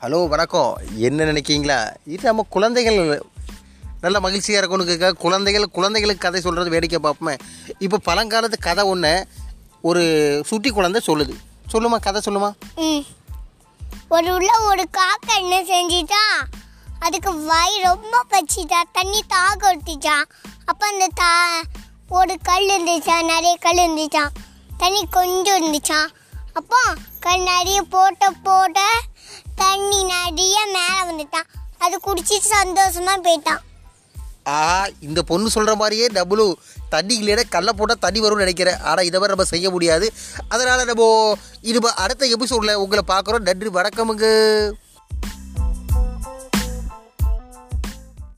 Hello வணக்கம். என்ன நினைக்கிங்களா இது நம்ம குழந்தைகள் நல்ல மகிழ்ச்சியாக இருக்கணுக்காக குழந்தைகள் குழந்தைகளுக்கு கதை சொல்கிறது வேடிக்கை பார்ப்போமே. இப்போ பழங்காலத்து கதை ஒன்று ஒரு சுட்டி குழந்தை சொல்லுது. சொல்லுமா கதை சொல்லுமா? ம். ஒரு உள்ள ஒரு காக்கா என்ன செஞ்சிட்டா அதுக்கு வாய் ரொம்ப பச்சிட்டா தண்ணி தாக எடுத்துச்சான் அப்போ அந்த தா ஒரு கல் இருந்துச்சான் நிறைய கல் இருந்துச்சான் தண்ணி கொஞ்சம் இருந்துச்சான் அப்போ கல் நிறைய போட்ட போட்ட வந்துட்டான். அது குடிச்சிட்டு சந்தோஷமா போயிட்டான். ஆஹா இந்த பொண்ணு சொல்கிற மாதிரியே டபுளு தண்ணி இல்லைன்னா கல்லை போட்டால் தண்ணி வரும்னு நினைக்கிறேன். ஆனால் இதை மாதிரி நம்ம செய்ய முடியாது. அதனால் நம்ம இது அடுத்த எபிசோடில் உங்களை பார்க்குறோம். நன்றி வணக்கமுங்க.